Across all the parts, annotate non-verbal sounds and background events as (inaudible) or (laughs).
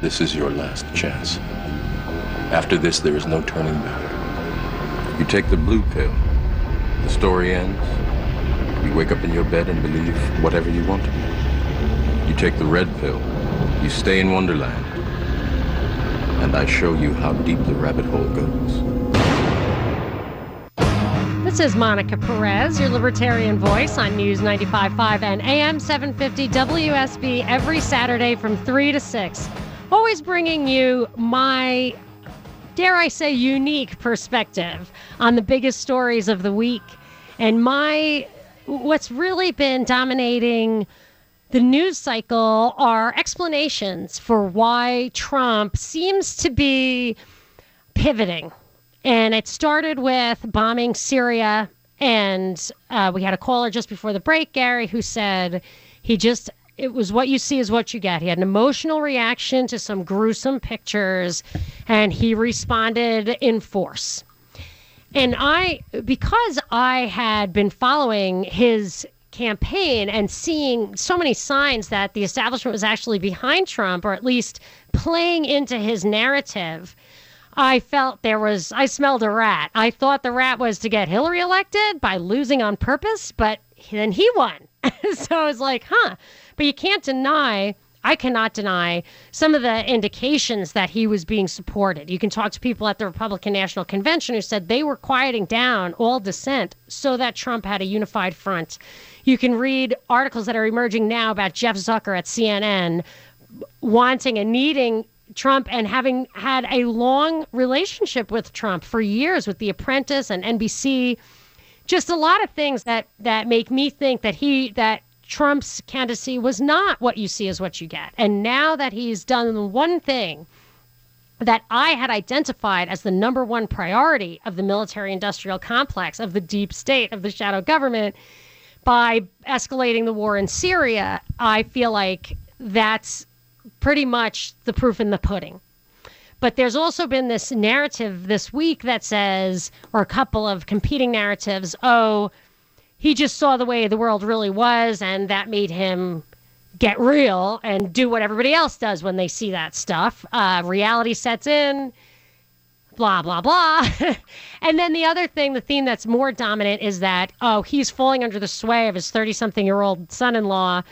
This is your last chance. After this, there is no turning back. You take the blue pill. The story ends. You wake up in your bed and believe whatever you want to. You take the red pill. You stay in Wonderland. And I show you how deep the rabbit hole goes. This is Monica Perez, your libertarian voice on News 95.5 and AM 750 WSB every Saturday from 3 to 6. Always bringing you my, dare I say, unique perspective on the biggest stories of the week. And my, what's really been dominating the news cycle are explanations for why Trump seems to be pivoting and it started with bombing Syria. And uh, we had a caller just before the break, Gary, who said he just, it was what you see is what you get. He had an emotional reaction to some gruesome pictures and he responded in force. And I, because I had been following his campaign and seeing so many signs that the establishment was actually behind Trump, or at least playing into his narrative, I felt there was, I smelled a rat. I thought the rat was to get Hillary elected by losing on purpose, but then he won. (laughs) so I was like, huh. But you can't deny, I cannot deny some of the indications that he was being supported. You can talk to people at the Republican National Convention who said they were quieting down all dissent so that Trump had a unified front. You can read articles that are emerging now about Jeff Zucker at CNN wanting and needing Trump and having had a long relationship with Trump for years with The Apprentice and NBC. Just a lot of things that that make me think that he that Trump's candidacy was not what you see is what you get. And now that he's done one thing that I had identified as the number one priority of the military industrial complex, of the deep state, of the shadow government, by escalating the war in Syria, I feel like that's pretty much the proof in the pudding. But there's also been this narrative this week that says, or a couple of competing narratives, oh, he just saw the way the world really was, and that made him get real and do what everybody else does when they see that stuff. Uh, reality sets in, blah, blah, blah. (laughs) and then the other thing, the theme that's more dominant is that, oh, he's falling under the sway of his 30 something year old son in law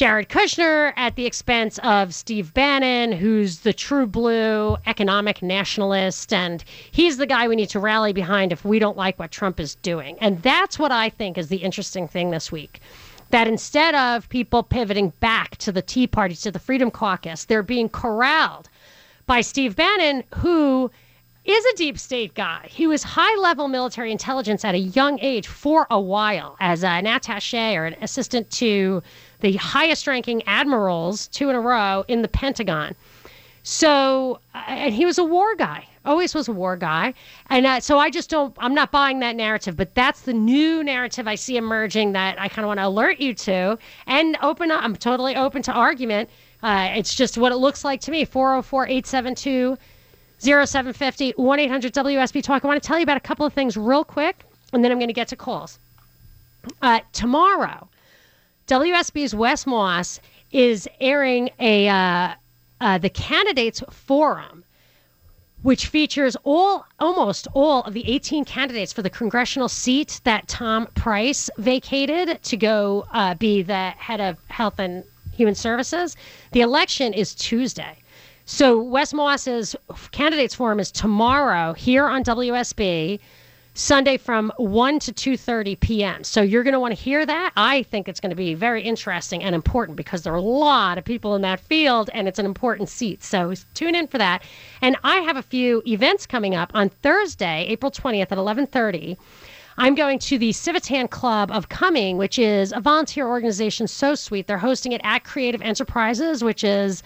Jared Kushner at the expense of Steve Bannon, who's the true blue economic nationalist. And he's the guy we need to rally behind if we don't like what Trump is doing. And that's what I think is the interesting thing this week. That instead of people pivoting back to the Tea Party, to the Freedom Caucus, they're being corralled by Steve Bannon, who is a deep state guy. He was high level military intelligence at a young age for a while as an attache or an assistant to the highest ranking admirals, two in a row, in the Pentagon. So, uh, and he was a war guy, always was a war guy. And uh, so I just don't, I'm not buying that narrative, but that's the new narrative I see emerging that I kind of want to alert you to and open up. I'm totally open to argument. Uh, it's just what it looks like to me 404 872 0750 1 800 WSB Talk. I want to tell you about a couple of things real quick, and then I'm going to get to calls. Uh, tomorrow, WSB's Wes Moss is airing a uh, uh, the candidates forum, which features all almost all of the 18 candidates for the congressional seat that Tom Price vacated to go uh, be the head of Health and Human Services. The election is Tuesday. So Wes Moss's candidates forum is tomorrow here on WSB. Sunday from 1 to 2:30 p.m. So you're going to want to hear that. I think it's going to be very interesting and important because there are a lot of people in that field and it's an important seat. So tune in for that. And I have a few events coming up on Thursday, April 20th at 11:30. I'm going to the Civitan Club of Cumming, which is a volunteer organization so sweet. They're hosting it at Creative Enterprises, which is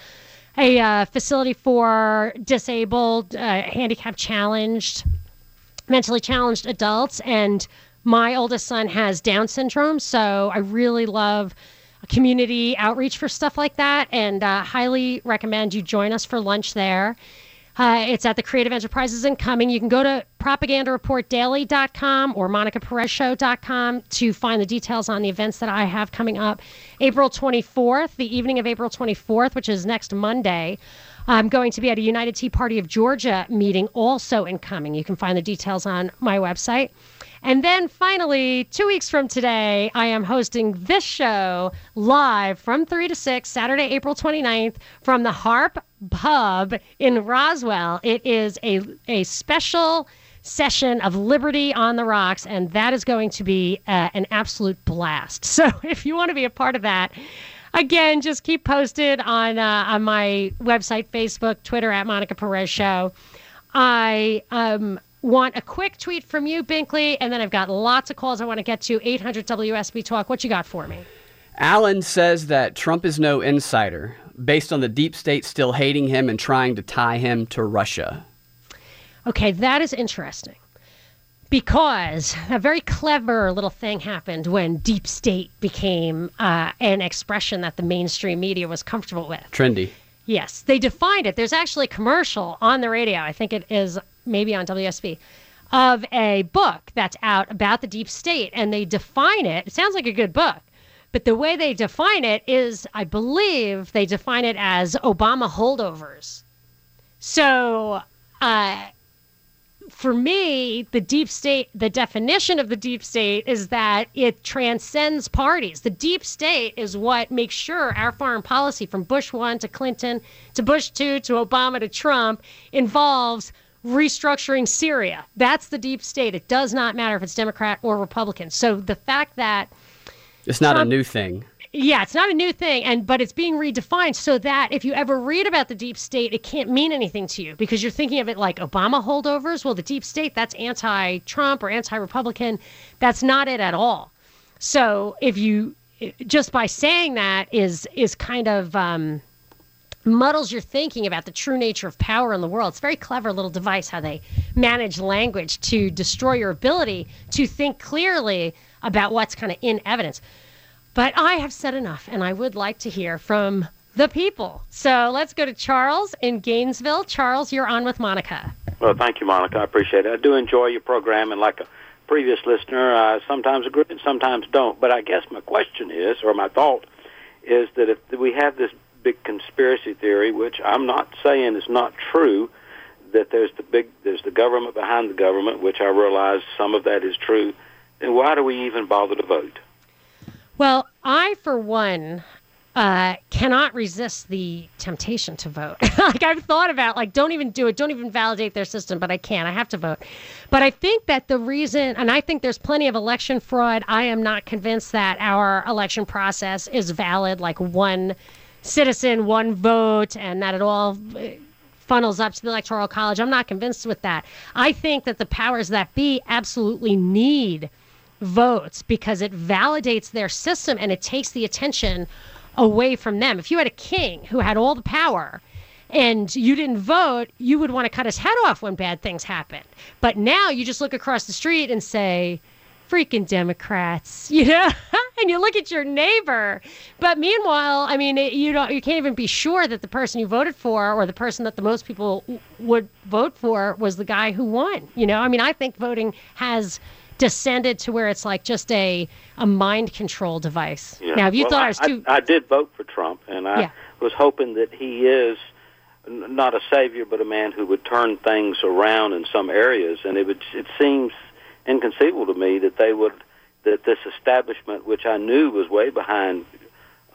a uh, facility for disabled, uh, handicap challenged, mentally challenged adults. And my oldest son has Down syndrome, so I really love community outreach for stuff like that, and uh, highly recommend you join us for lunch there. Uh, it's at the Creative Enterprises in Cumming. You can go to propagandareportdaily.com or monicaperezshow.com to find the details on the events that I have coming up. April 24th, the evening of April 24th, which is next Monday. I'm going to be at a United Tea Party of Georgia meeting also in Cumming. You can find the details on my website. And then finally, two weeks from today, I am hosting this show live from 3 to 6, Saturday, April 29th, from the Harp Pub in Roswell. It is a, a special session of Liberty on the Rocks, and that is going to be uh, an absolute blast. (laughs) So if you want to be a part of that, again, just keep posted on uh, on my website, Facebook, Twitter at Monica Perez Show. I um, want a quick tweet from you, Binkley, and then I've got lots of calls I want to get to. 800 WSB Talk. What you got for me? Allen says that Trump is no insider, based on the deep state still hating him and trying to tie him to Russia. Okay, that is interesting. Because a very clever little thing happened when deep state became uh, an expression that the mainstream media was comfortable with. Trendy. Yes, they defined it. There's actually a commercial on the radio. I think it is maybe on WSB of a book that's out about the deep state, and they define it. It sounds like a good book, but the way they define it is, I believe, they define it as Obama holdovers. So, uh, for me, the deep state, the definition of the deep state is that it transcends parties. The deep state is what makes sure our foreign policy from Bush 1 to Clinton to Bush 2 to Obama to Trump involves restructuring Syria. That's the deep state. It does not matter if it's Democrat or Republican. So the fact that it's not Trump, a new thing. Yeah, it's not a new thing, and but it's being redefined so that if you ever read about the deep state, it can't mean anything to you because you're thinking of it like Obama holdovers. Well, the deep state that's anti-Trump or anti-Republican. That's not it at all. So if you just by saying that is is kind of um, muddles your thinking about the true nature of power in the world. It's a very clever little device how they manage language to destroy your ability to think clearly about what's kind of in evidence. But I have said enough, and I would like to hear from the people. So let's go to Charles in Gainesville. Charles, you're on with Monica. Well, thank you, Monica. I appreciate it. I do enjoy your program, and like a previous listener, I sometimes agree and sometimes don't. But I guess my question is, or my thought, is that if we have this big conspiracy theory, which I'm not saying is not true, that there's the big there's the government behind the government, which I realize some of that is true. Then why do we even bother to vote? Well, I for one uh, cannot resist the temptation to vote. (laughs) like I've thought about, like don't even do it, don't even validate their system, but I can't. I have to vote. But I think that the reason, and I think there's plenty of election fraud. I am not convinced that our election process is valid. Like one citizen, one vote, and that it all uh, funnels up to the electoral college. I'm not convinced with that. I think that the powers that be absolutely need votes because it validates their system and it takes the attention away from them. If you had a king who had all the power and you didn't vote, you would want to cut his head off when bad things happen. But now you just look across the street and say, freaking Democrats, (laughs) you know, and you look at your neighbor. But meanwhile, I mean, you don't, you can't even be sure that the person you voted for or the person that the most people would vote for was the guy who won. You know, I mean, I think voting has descended to where it's like just a a mind control device. Yeah. Now, if you well, thought I, I was too, I, I, did vote for Trump, and I yeah. was hoping that he is not a savior, but a man who would turn things around in some areas. And it would, it seems inconceivable to me that they would that this establishment, which I knew was way behind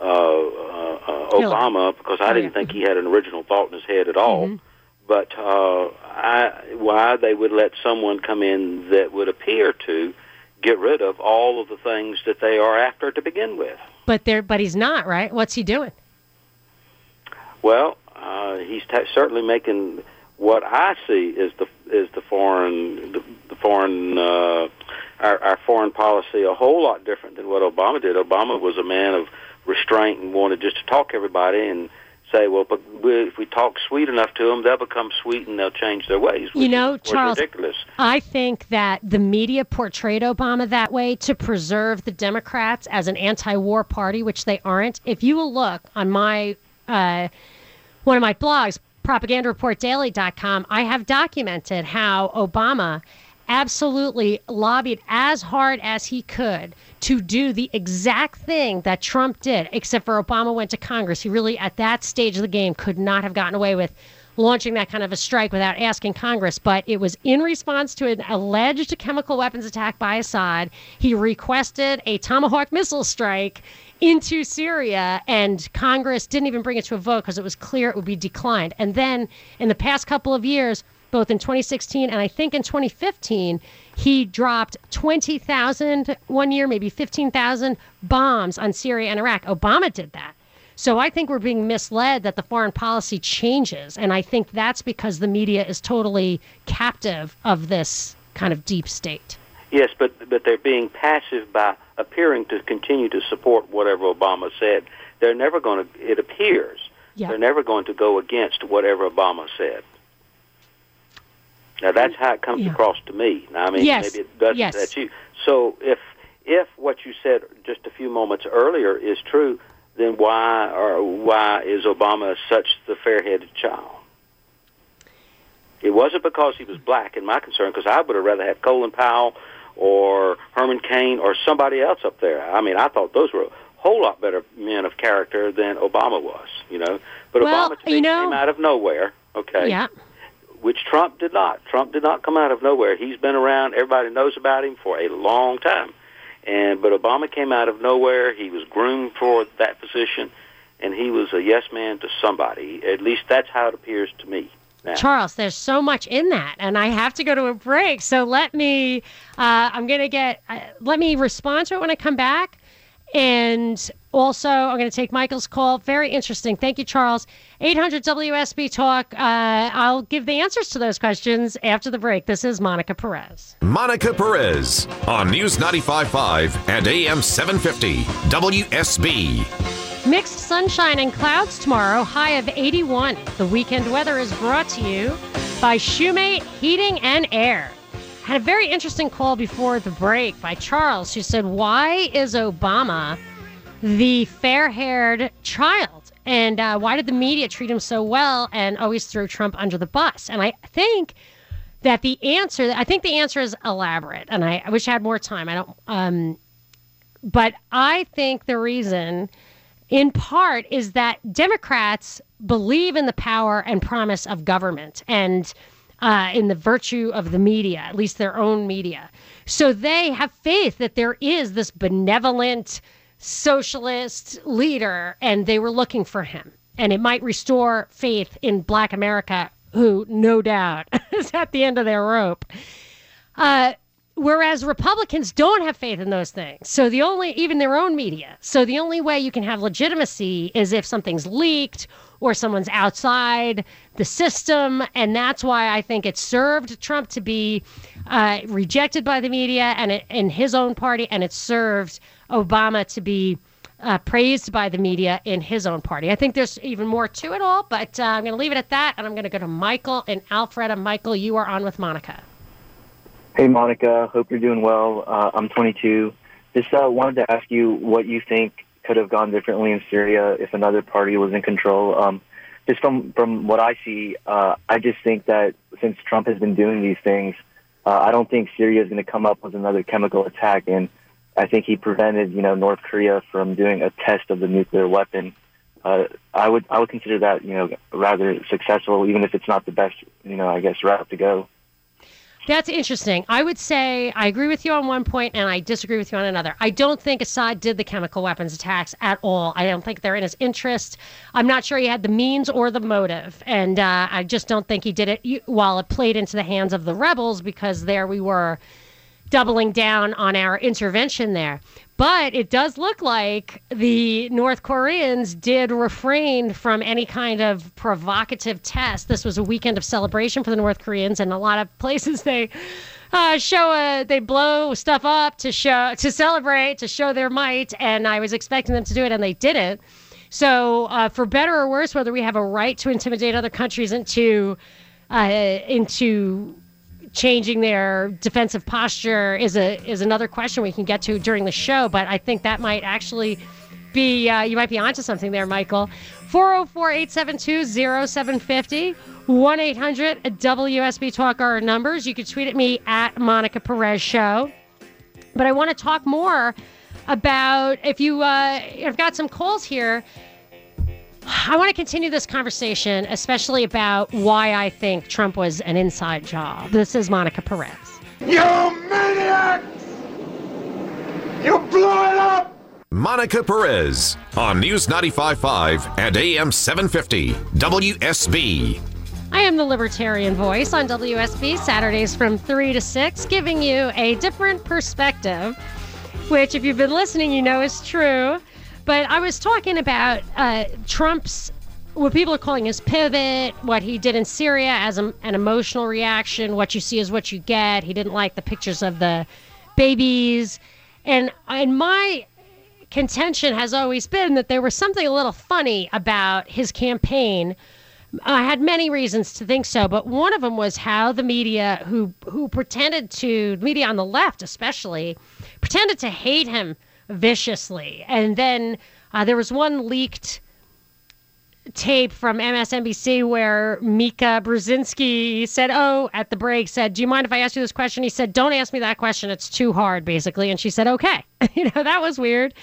uh, uh, uh Obama, because I oh, didn't think he had an original thought in his head at all. Mm-hmm. But uh, I, why they would let someone come in that would appear to get rid of all of the things that they are after to begin with. But there, but he's not right. What's he doing? Well, uh, he's t- certainly making what I see is the is the foreign the, the foreign uh, our, our foreign policy a whole lot different than what Obama did. Obama was a man of restraint and wanted just to talk everybody and say, well, but if we talk sweet enough to them, they'll become sweet and they'll change their ways. You know, Charles, ridiculous. I think that the media portrayed Obama that way to preserve the Democrats as an anti-war party, which they aren't. If you will look on my uh, one of my blogs, propagandareportdaily.com, I have documented how Obama absolutely lobbied as hard as he could to do the exact thing that Trump did, except for Obama went to Congress. He really, at that stage of the game, could not have gotten away with launching that kind of a strike without asking Congress. But it was in response to an alleged chemical weapons attack by Assad. He requested a Tomahawk missile strike into Syria, and Congress didn't even bring it to a vote because it was clear it would be declined. And then in the past couple of years, both in 2016 and I think in 2015, he dropped 20,000 one year, maybe 15,000 bombs on Syria and Iraq. Obama did that. So I think we're being misled that the foreign policy changes. And I think that's because the media is totally captive of this kind of deep state. Yes, but, but they're being passive by appearing to continue to support whatever Obama said. They're never going to, it appears, yeah. they're never going to go against whatever Obama said. Now that's mm. how it comes yeah. across to me. Now I mean yes. maybe it doesn't yes. that you. So if if what you said just a few moments earlier is true, then why or why is Obama such the fair-headed child? It wasn't because he was black, in my concern, because I would have rather had Colin Powell or Herman Cain or somebody else up there. I mean, I thought those were a whole lot better men of character than Obama was, you know. But well, Obama to me you know, came out of nowhere. Okay. Yeah which Trump did not. Trump did not come out of nowhere. He's been around. Everybody knows about him for a long time. And but Obama came out of nowhere. He was groomed for that position, and he was a yes man to somebody. At least that's how it appears to me. Now. Charles, there's so much in that, and I have to go to a break. So let me, uh, I'm going to get, uh, let me respond to it when I come back. And also, I'm going to take Michael's call. Very interesting. Thank you, Charles. 800 WSB Talk. Uh, I'll give the answers to those questions after the break. This is Monica Perez. Monica Perez on News 95.5 and AM 750 WSB. Mixed sunshine and clouds tomorrow, high of 81. The weekend weather is brought to you by Shoemate Heating and Air had a very interesting call before the break by Charles, who said, Why is Obama the fair haired child? And uh, why did the media treat him so well and always throw Trump under the bus? And I think that the answer, I think the answer is elaborate, and I, I wish I had more time. I don't, um, but I think the reason, in part, is that Democrats believe in the power and promise of government. And uh, in the virtue of the media, at least their own media. So they have faith that there is this benevolent socialist leader, and they were looking for him. And it might restore faith in Black America, who no doubt (laughs) is at the end of their rope. Uh, whereas Republicans don't have faith in those things. So the only, even their own media. So the only way you can have legitimacy is if something's leaked or someone's outside the system. And that's why I think it served Trump to be uh, rejected by the media and it, in his own party, and it served Obama to be. Uh, praised by the media in his own party. I think there's even more to it all, but uh, I'm going to leave it at that, and I'm going to go to Michael and Alpharetta. Michael, you are on with Monica. Hey, Monica. Hope you're doing well. Uh, I'm 22. Just uh, wanted to ask you what you think could have gone differently in Syria if another party was in control. Um, just from from what I see, uh, I just think that since Trump has been doing these things, uh, I don't think Syria is going to come up with another chemical attack, and I think he prevented you know North Korea from doing a test of the nuclear weapon. Uh, I would I would consider that you know rather successful, even if it's not the best you know I guess route to go. That's interesting. I would say I agree with you on one point and I disagree with you on another. I don't think Assad did the chemical weapons attacks at all. I don't think they're in his interest. I'm not sure he had the means or the motive. And uh, I just don't think he did it while it played into the hands of the rebels because there we were doubling down on our intervention there. But it does look like the North Koreans did refrain from any kind of provocative test. This was a weekend of celebration for the North Koreans, and a lot of (laughs) places they uh, show a they blow stuff up to show to celebrate to show their might. And I was expecting them to do it, and they didn't. So, uh, for better or worse, whether we have a right to intimidate other countries into uh, into changing their defensive posture is a is another question we can get to during the show. But I think that might actually be uh, you might be onto something there, Michael. 404 872 0750 1 800 WSB Talk are our numbers. You can tweet at me at Monica Perez Show. But I want to talk more about if you, uh, I've got some calls here. I want to continue this conversation, especially about why I think Trump was an inside job. This is Monica Perez. You maniacs! You blew it up! Monica Perez on News 95.5 and AM 750 WSB. I am the Libertarian Voice on WSB Saturdays from 3 to 6, giving you a different perspective, which, if you've been listening, you know is true. But I was talking about uh, Trump's, what people are calling his pivot, what he did in Syria as a, an emotional reaction, what you see is what you get. He didn't like the pictures of the babies. And, and my contention has always been that there was something a little funny about his campaign I had many reasons to think so, but one of them was how the media, who who pretended to media on the left, especially, pretended to hate him viciously, and then uh, there was one leaked tape from MSNBC where Mika Brzezinski said, "Oh," at the break, said, "Do you mind if I ask you this question?" He said, "Don't ask me that question. It's too hard, basically." And she said, "Okay." (laughs) you know, that was weird.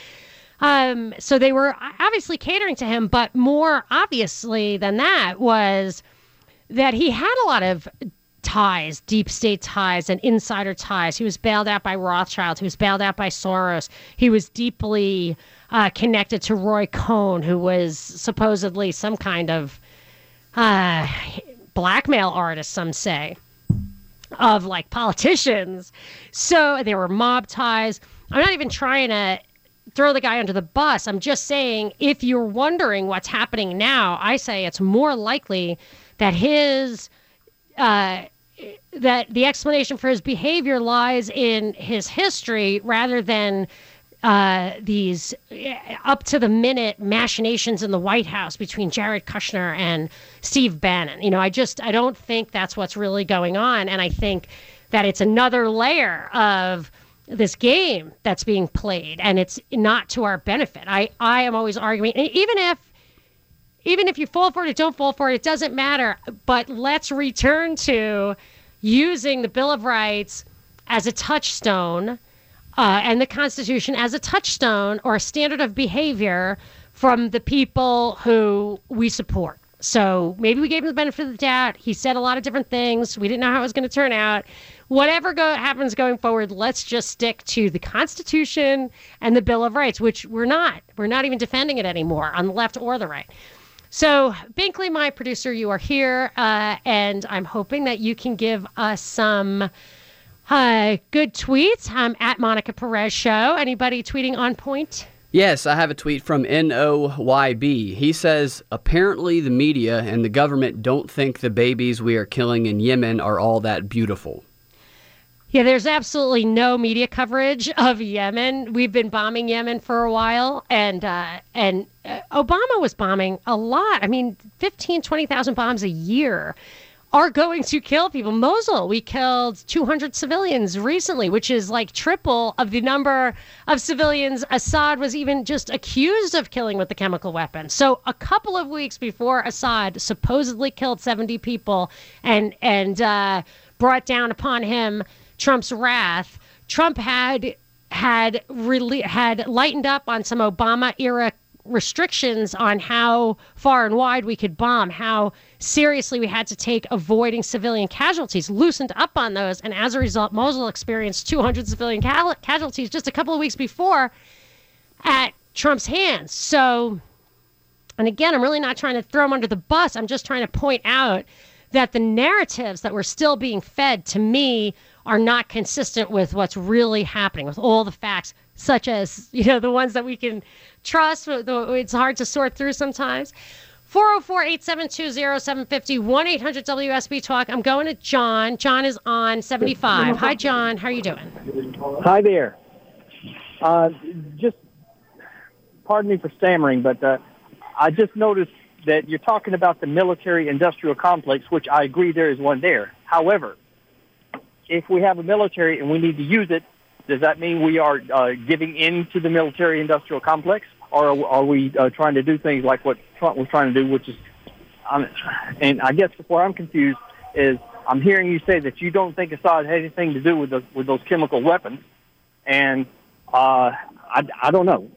Um, so they were obviously catering to him, but more obviously than that was that he had a lot of ties, deep state ties, and insider ties. He was bailed out by Rothschild. He was bailed out by Soros. He was deeply uh, connected to Roy Cohn, who was supposedly some kind of uh, blackmail artist, some say, of like politicians. So there were mob ties. I'm not even trying to throw the guy under the bus. I'm just saying, if you're wondering what's happening now, I say it's more likely that his. Uh, that the explanation for his behavior lies in his history rather than uh, these uh, up to the minute machinations in the White House between Jared Kushner and Steve Bannon. You know, I just I don't think that's what's really going on, and I think that it's another layer of this game that's being played and it's not to our benefit. I, I am always arguing even if even if you fall for it don't fall for it, it doesn't matter. But let's return to using the Bill of Rights as a touchstone uh, and the Constitution as a touchstone or a standard of behavior from the people who we support. So maybe we gave him the benefit of the doubt. He said a lot of different things. We didn't know how it was going to turn out whatever go- happens going forward, let's just stick to the Constitution and the Bill of Rights, which we're not. We're not even defending it anymore on the left or the right. So, Binkley, my producer, you are here, uh, and I'm hoping that you can give us some uh, good tweets. I'm at Monica Perez Show. Anybody tweeting on point? Yes, I have a tweet from NOYB. He says, apparently the media and the government don't think the babies we are killing in Yemen are all that beautiful. Yeah, there's absolutely no media coverage of Yemen. We've been bombing Yemen for a while, and uh, and uh, Obama was bombing a lot. I mean, 15, 20,000 bombs a year are going to kill people. Mosul, we killed 200 civilians recently, which is like triple of the number of civilians Assad was even just accused of killing with the chemical weapon. So a couple of weeks before Assad supposedly killed 70 people and and uh, brought down upon him Trump's wrath, Trump had had really had lightened up on some Obama era restrictions on how far and wide we could bomb, how seriously we had to take avoiding civilian casualties, loosened up on those. And as a result, Mosul experienced 200 civilian cal- casualties just a couple of weeks before at Trump's hands. So, and again, I'm really not trying to throw him under the bus. I'm just trying to point out that the narratives that were still being fed to me are not consistent with what's really happening, with all the facts, such as, you know, the ones that we can trust. It's hard to sort through sometimes. 404 872 0750 1 800 WSB Talk. I'm going to John. John is on 75. Hi, John. How are you doing? Hi there. Uh, just pardon me for stammering, but uh, I just noticed that you're talking about the military-industrial complex, which I agree there is one there. However, if we have a military and we need to use it, does that mean we are uh, giving in to the military-industrial complex, or are, are we uh, trying to do things like what Trump was trying to do, which is, um, and I guess where I'm confused is I'm hearing you say that you don't think Assad had anything to do with the, with those chemical weapons, and uh, I, I don't know.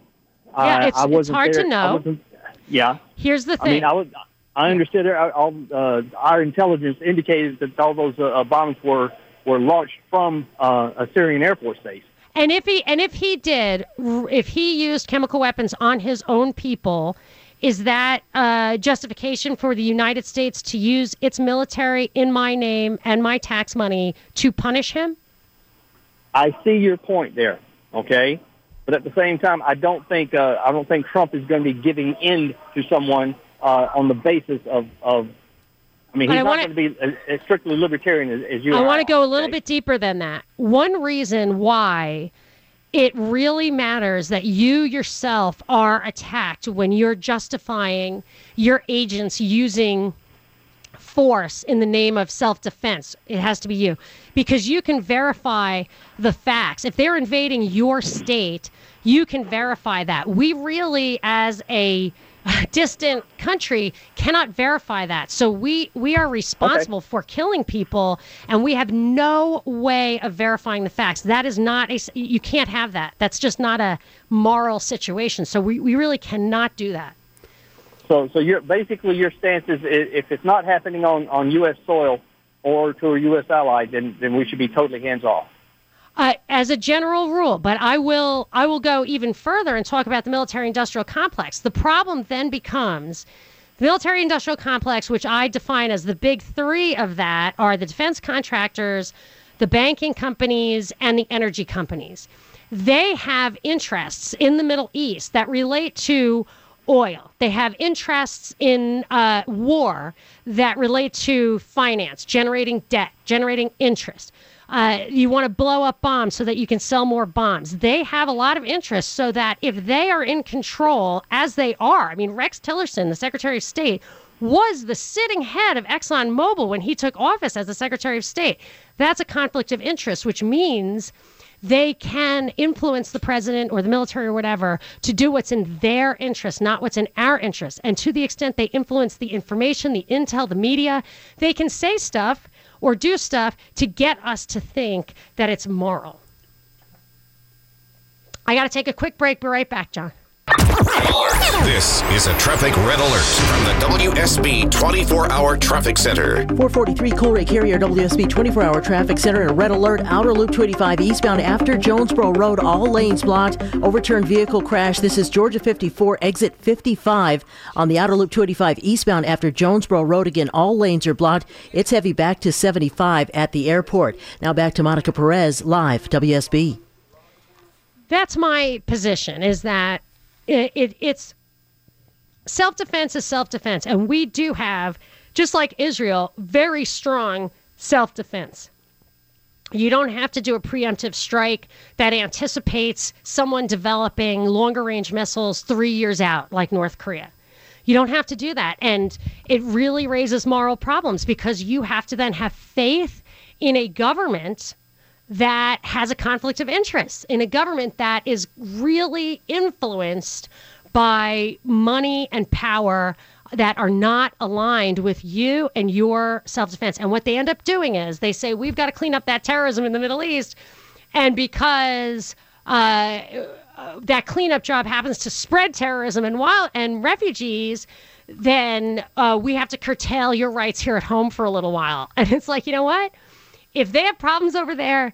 Yeah, it's, I it's hard there. to know. Yeah. Here's the thing. I mean, I was. I understood our, all, uh, our intelligence indicated that all those uh, bombs were were launched from uh, a Syrian Air Force base. And if he and if he did, if he used chemical weapons on his own people, is that uh, justification for the United States to use its military in my name and my tax money to punish him? I see your point there. Okay, but at the same time, I don't think uh, I don't think Trump is going to be giving in to someone uh, on the basis of, of I mean, he's I not wanna- going to be a, a strictly libertarian as, as you. I want to go a little bit deeper than that. One reason why it really matters that you yourself are attacked when you're justifying your agents using force in the name of self defense. It has to be you because you can verify the facts. If they're invading your state, you can verify that. We really, as a uh, distant country cannot verify that so we we are responsible for killing people and we have no way of verifying the facts that is not a you can't have that that's just not a moral situation so we, we really cannot do that So, so you're basically your stance is if it's not happening on, on U.S. soil or to a U.S. ally, then then we should be totally hands off. Uh, as a general rule, but I will I will go even further and talk about the military-industrial complex. The problem then becomes the military-industrial complex, which I define as the big three of that, are the defense contractors, the banking companies, and the energy companies. They have interests in the Middle East that relate to oil. They have interests in uh, war that relate to finance, generating debt, generating interest. Uh, you want to blow up bombs so that you can sell more bombs. They have a lot of interest so that if they are in control, as they are, I mean, Rex Tillerson, the Secretary of State, was the sitting head of ExxonMobil when he took office as the Secretary of State. That's a conflict of interest, which means they can influence the president or the military or whatever to do what's in their interest, not what's in our interest. And to the extent they influence the information, the intel, the media, they can say stuff or do stuff to get us to think that it's moral. I got to take a quick break. Be right back, John. This is a traffic red alert from the WSB 24 hour traffic center. 443 Coolray Carrier WSB 24 hour traffic center and a red alert. Outer Loop 285 eastbound after Jonesboro Road. All lanes blocked. Overturned vehicle crash. This is Georgia 54, exit 55 on the Outer Loop 285 eastbound after Jonesboro Road. Again, all lanes are blocked. It's heavy back to 75 at the airport. Now back to Monica Perez, live, WSB. That's my position is that it, it it's self defense is self defense. And we do have, just like Israel, very strong self defense. You don't have to do a preemptive strike that anticipates someone developing longer range missiles three years out, like North Korea. You don't have to do that. And it really raises moral problems because you have to then have faith in a government that has a conflict of interest, in a government that is really influenced by money and power that are not aligned with you and your self defense. And what they end up doing is they say, we've got to clean up that terrorism in the Middle East. And because uh, that cleanup job happens to spread terrorism and wild and refugees, then uh, we have to curtail your rights here at home for a little while. (laughs) And it's like, you know what? If they have problems over there,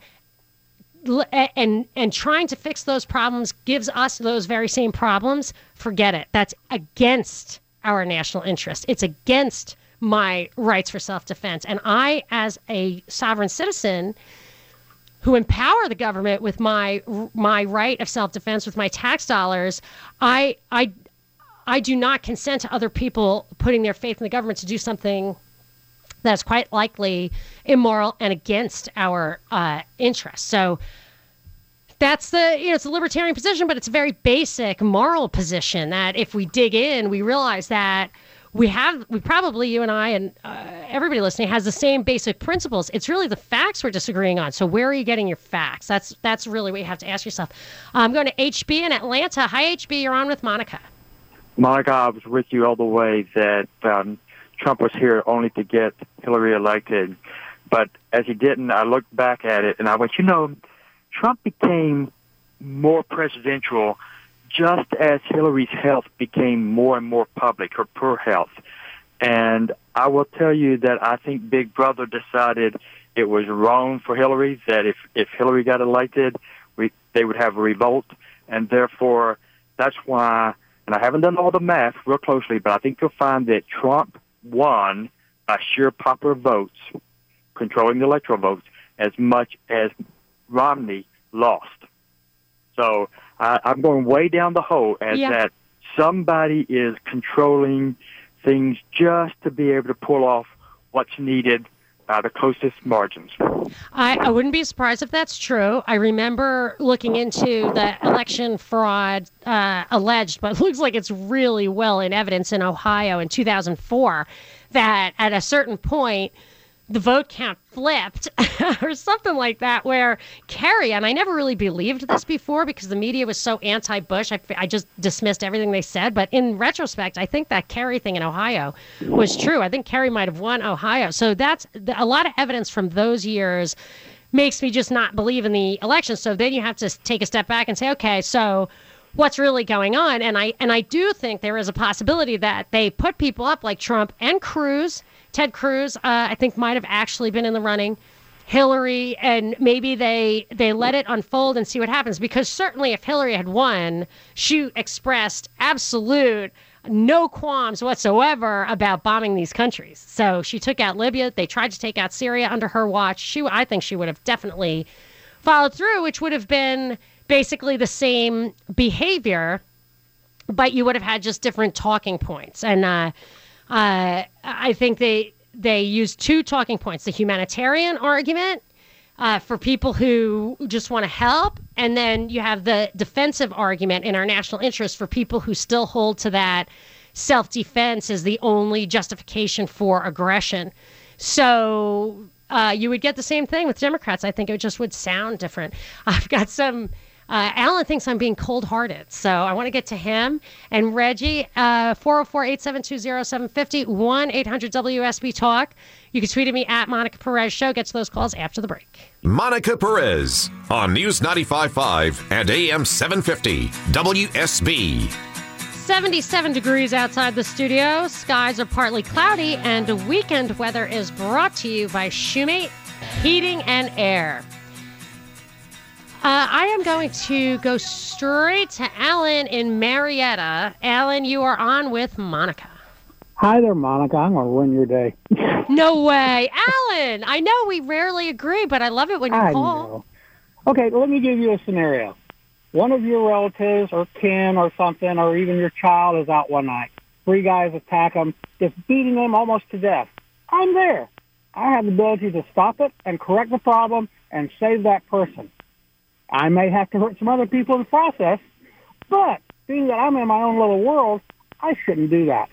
and and trying to fix those problems gives us those very same problems, forget it. That's against our national interest. It's against my rights for self-defense. And I, as a sovereign citizen, who empower the government with my my right of self-defense with my tax dollars, I I I do not consent to other people putting their faith in the government to do something that's quite likely immoral and against our uh, interests. So That's the you know it's a libertarian position, but it's a very basic moral position that if we dig in, we realize that we have we probably you and I and uh, everybody listening has the same basic principles. It's really the facts we're disagreeing on. So where are you getting your facts? That's that's really what you have to ask yourself. I'm going to HB in Atlanta. Hi HB, you're on with Monica. Monica, I was with you all the way that um, Trump was here only to get Hillary elected. But as he didn't, I looked back at it and I went, you know, Trump became more presidential just as Hillary's health became more and more public, her poor health. And I will tell you that I think Big Brother decided it was wrong for Hillary, that if, if Hillary got elected, we, they would have a revolt. And therefore, that's why, and I haven't done all the math real closely, but I think you'll find that Trump won by sheer popular votes, controlling the electoral votes, as much as Romney lost. So I, I'm going way down the hole as Yeah. that somebody is controlling things just to be able to pull off what's needed by the closest margins. I, I wouldn't be surprised if that's true. I remember looking into the election fraud uh, alleged, but (laughs) looks like it's really well in evidence in Ohio in 2004 that at a certain point, the vote count flipped (laughs) or something like that, where Kerry, and I never really believed this before because the media was so anti Bush, I, I just dismissed everything they said. But in retrospect, I think that Kerry thing in Ohio was true. I think Kerry might have won Ohio. So that's a lot of evidence from those years makes me just not believe in the election. So then you have to take a step back and say, okay, so what's really going on? And I and I do think there is a possibility that they put people up like Trump and Cruz. Ted Cruz, uh, I think, might have actually been in the running. Hillary, and maybe they they let it unfold and see what happens. Because certainly, if Hillary had won, she expressed absolute no qualms whatsoever about bombing these countries. So she took out Libya. They tried to take out Syria under her watch. She, I think, she would have definitely followed through, which would have been basically the same behavior, but you would have had just different talking points. And uh, uh, I think they they used two talking points: the humanitarian argument uh, for people who just want to help, and then you have the defensive argument in our national interest for people who still hold to that self defense is the only justification for aggression. So uh, you would get the same thing with Democrats. I think it just would sound different. (laughs) I've got some. Uh, Alan thinks I'm being cold hearted. So I want to get to him. And Reggie, uh, 404 872 0750 1 800 WSB Talk. You can tweet at me at Monica Perez Show. Get to those calls after the break. Monica Perez on News 95.5 and AM 750 WSB. 77 degrees outside the studio. Skies are partly cloudy, and weekend weather is brought to you by Shoemate Heating and Air. Uh, I am going to go straight to Alan in Marietta. Alan, you are on with Monica. Hi there, Monica. I'm going to ruin your day. (laughs) No way. Alan, I know we rarely agree, but I love it when you I call. know. Okay, let me give you a scenario. One of your relatives or kin or something, or even your child is out one night. Three guys attack them, just beating them almost to death. I'm there. I have the ability to stop it and correct the problem and save that person. I may have to hurt some other people in the process, but being that I'm in my own little world, I shouldn't do that.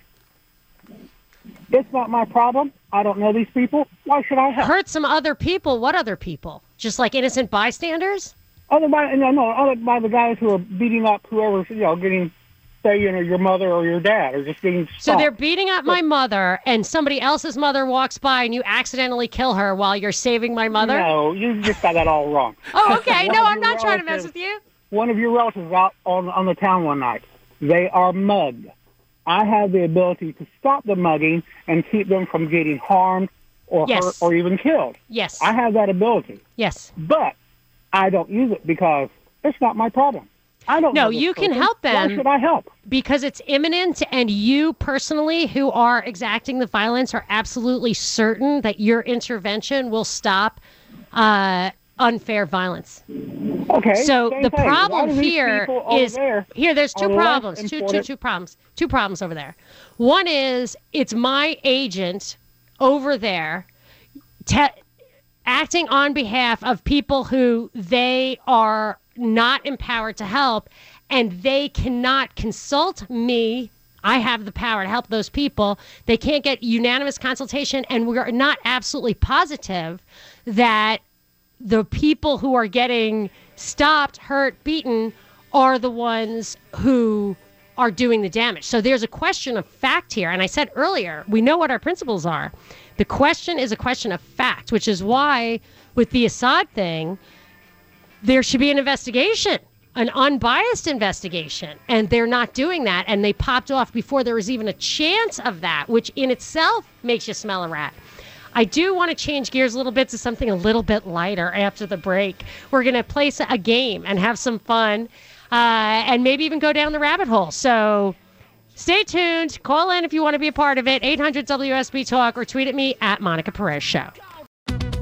It's not my problem. I don't know these people. Why should I help? Hurt some other people. What other people? Just like innocent bystanders? Other by no, no, other by the guys who are beating up whoever's you know getting, say you know your mother or your dad or just getting. So they're beating up my mother, and somebody else's mother walks by, and you accidentally kill her while you're saving my mother? No, you just got that all wrong. (laughs) Oh, okay. No, I'm not trying to mess with you. One of your relatives out on on the town one night. They are mugged. I have the ability to stop the mugging and keep them from getting harmed or Yes. hurt or even killed. Yes. I have that ability. Yes. But I don't use it because it's not my problem. I don't. No, you can help them. Why should I help? Because it's imminent, and you personally, who are exacting the violence, are absolutely certain that your intervention will stop uh, unfair violence. Okay. So the thing. Problem here is here people over is there here. There's two problems. Two, two, two problems. Two problems over there. One is it's my agent over there, te- acting on behalf of people who they are not empowered to help and they cannot consult me I have the power to help those people. They can't get unanimous consultation, and we're not absolutely positive that the people who are getting stopped, hurt, beaten are the ones who are doing the damage. So there's a question of fact here. And I said earlier, we know what our principles are. The question is a question of fact, which is why, with the Assad thing, there should be an investigation an unbiased investigation and they're not doing that and they popped off before there was even a chance of that which in itself makes you smell a rat I do want to change gears a little bit to something a little bit lighter after the break. We're going to play a game and have some fun uh, and maybe even go down the rabbit hole. So stay tuned. Call in if you want to be a part of it. 800 WSB Talk or tweet at me at Monica Perez Show.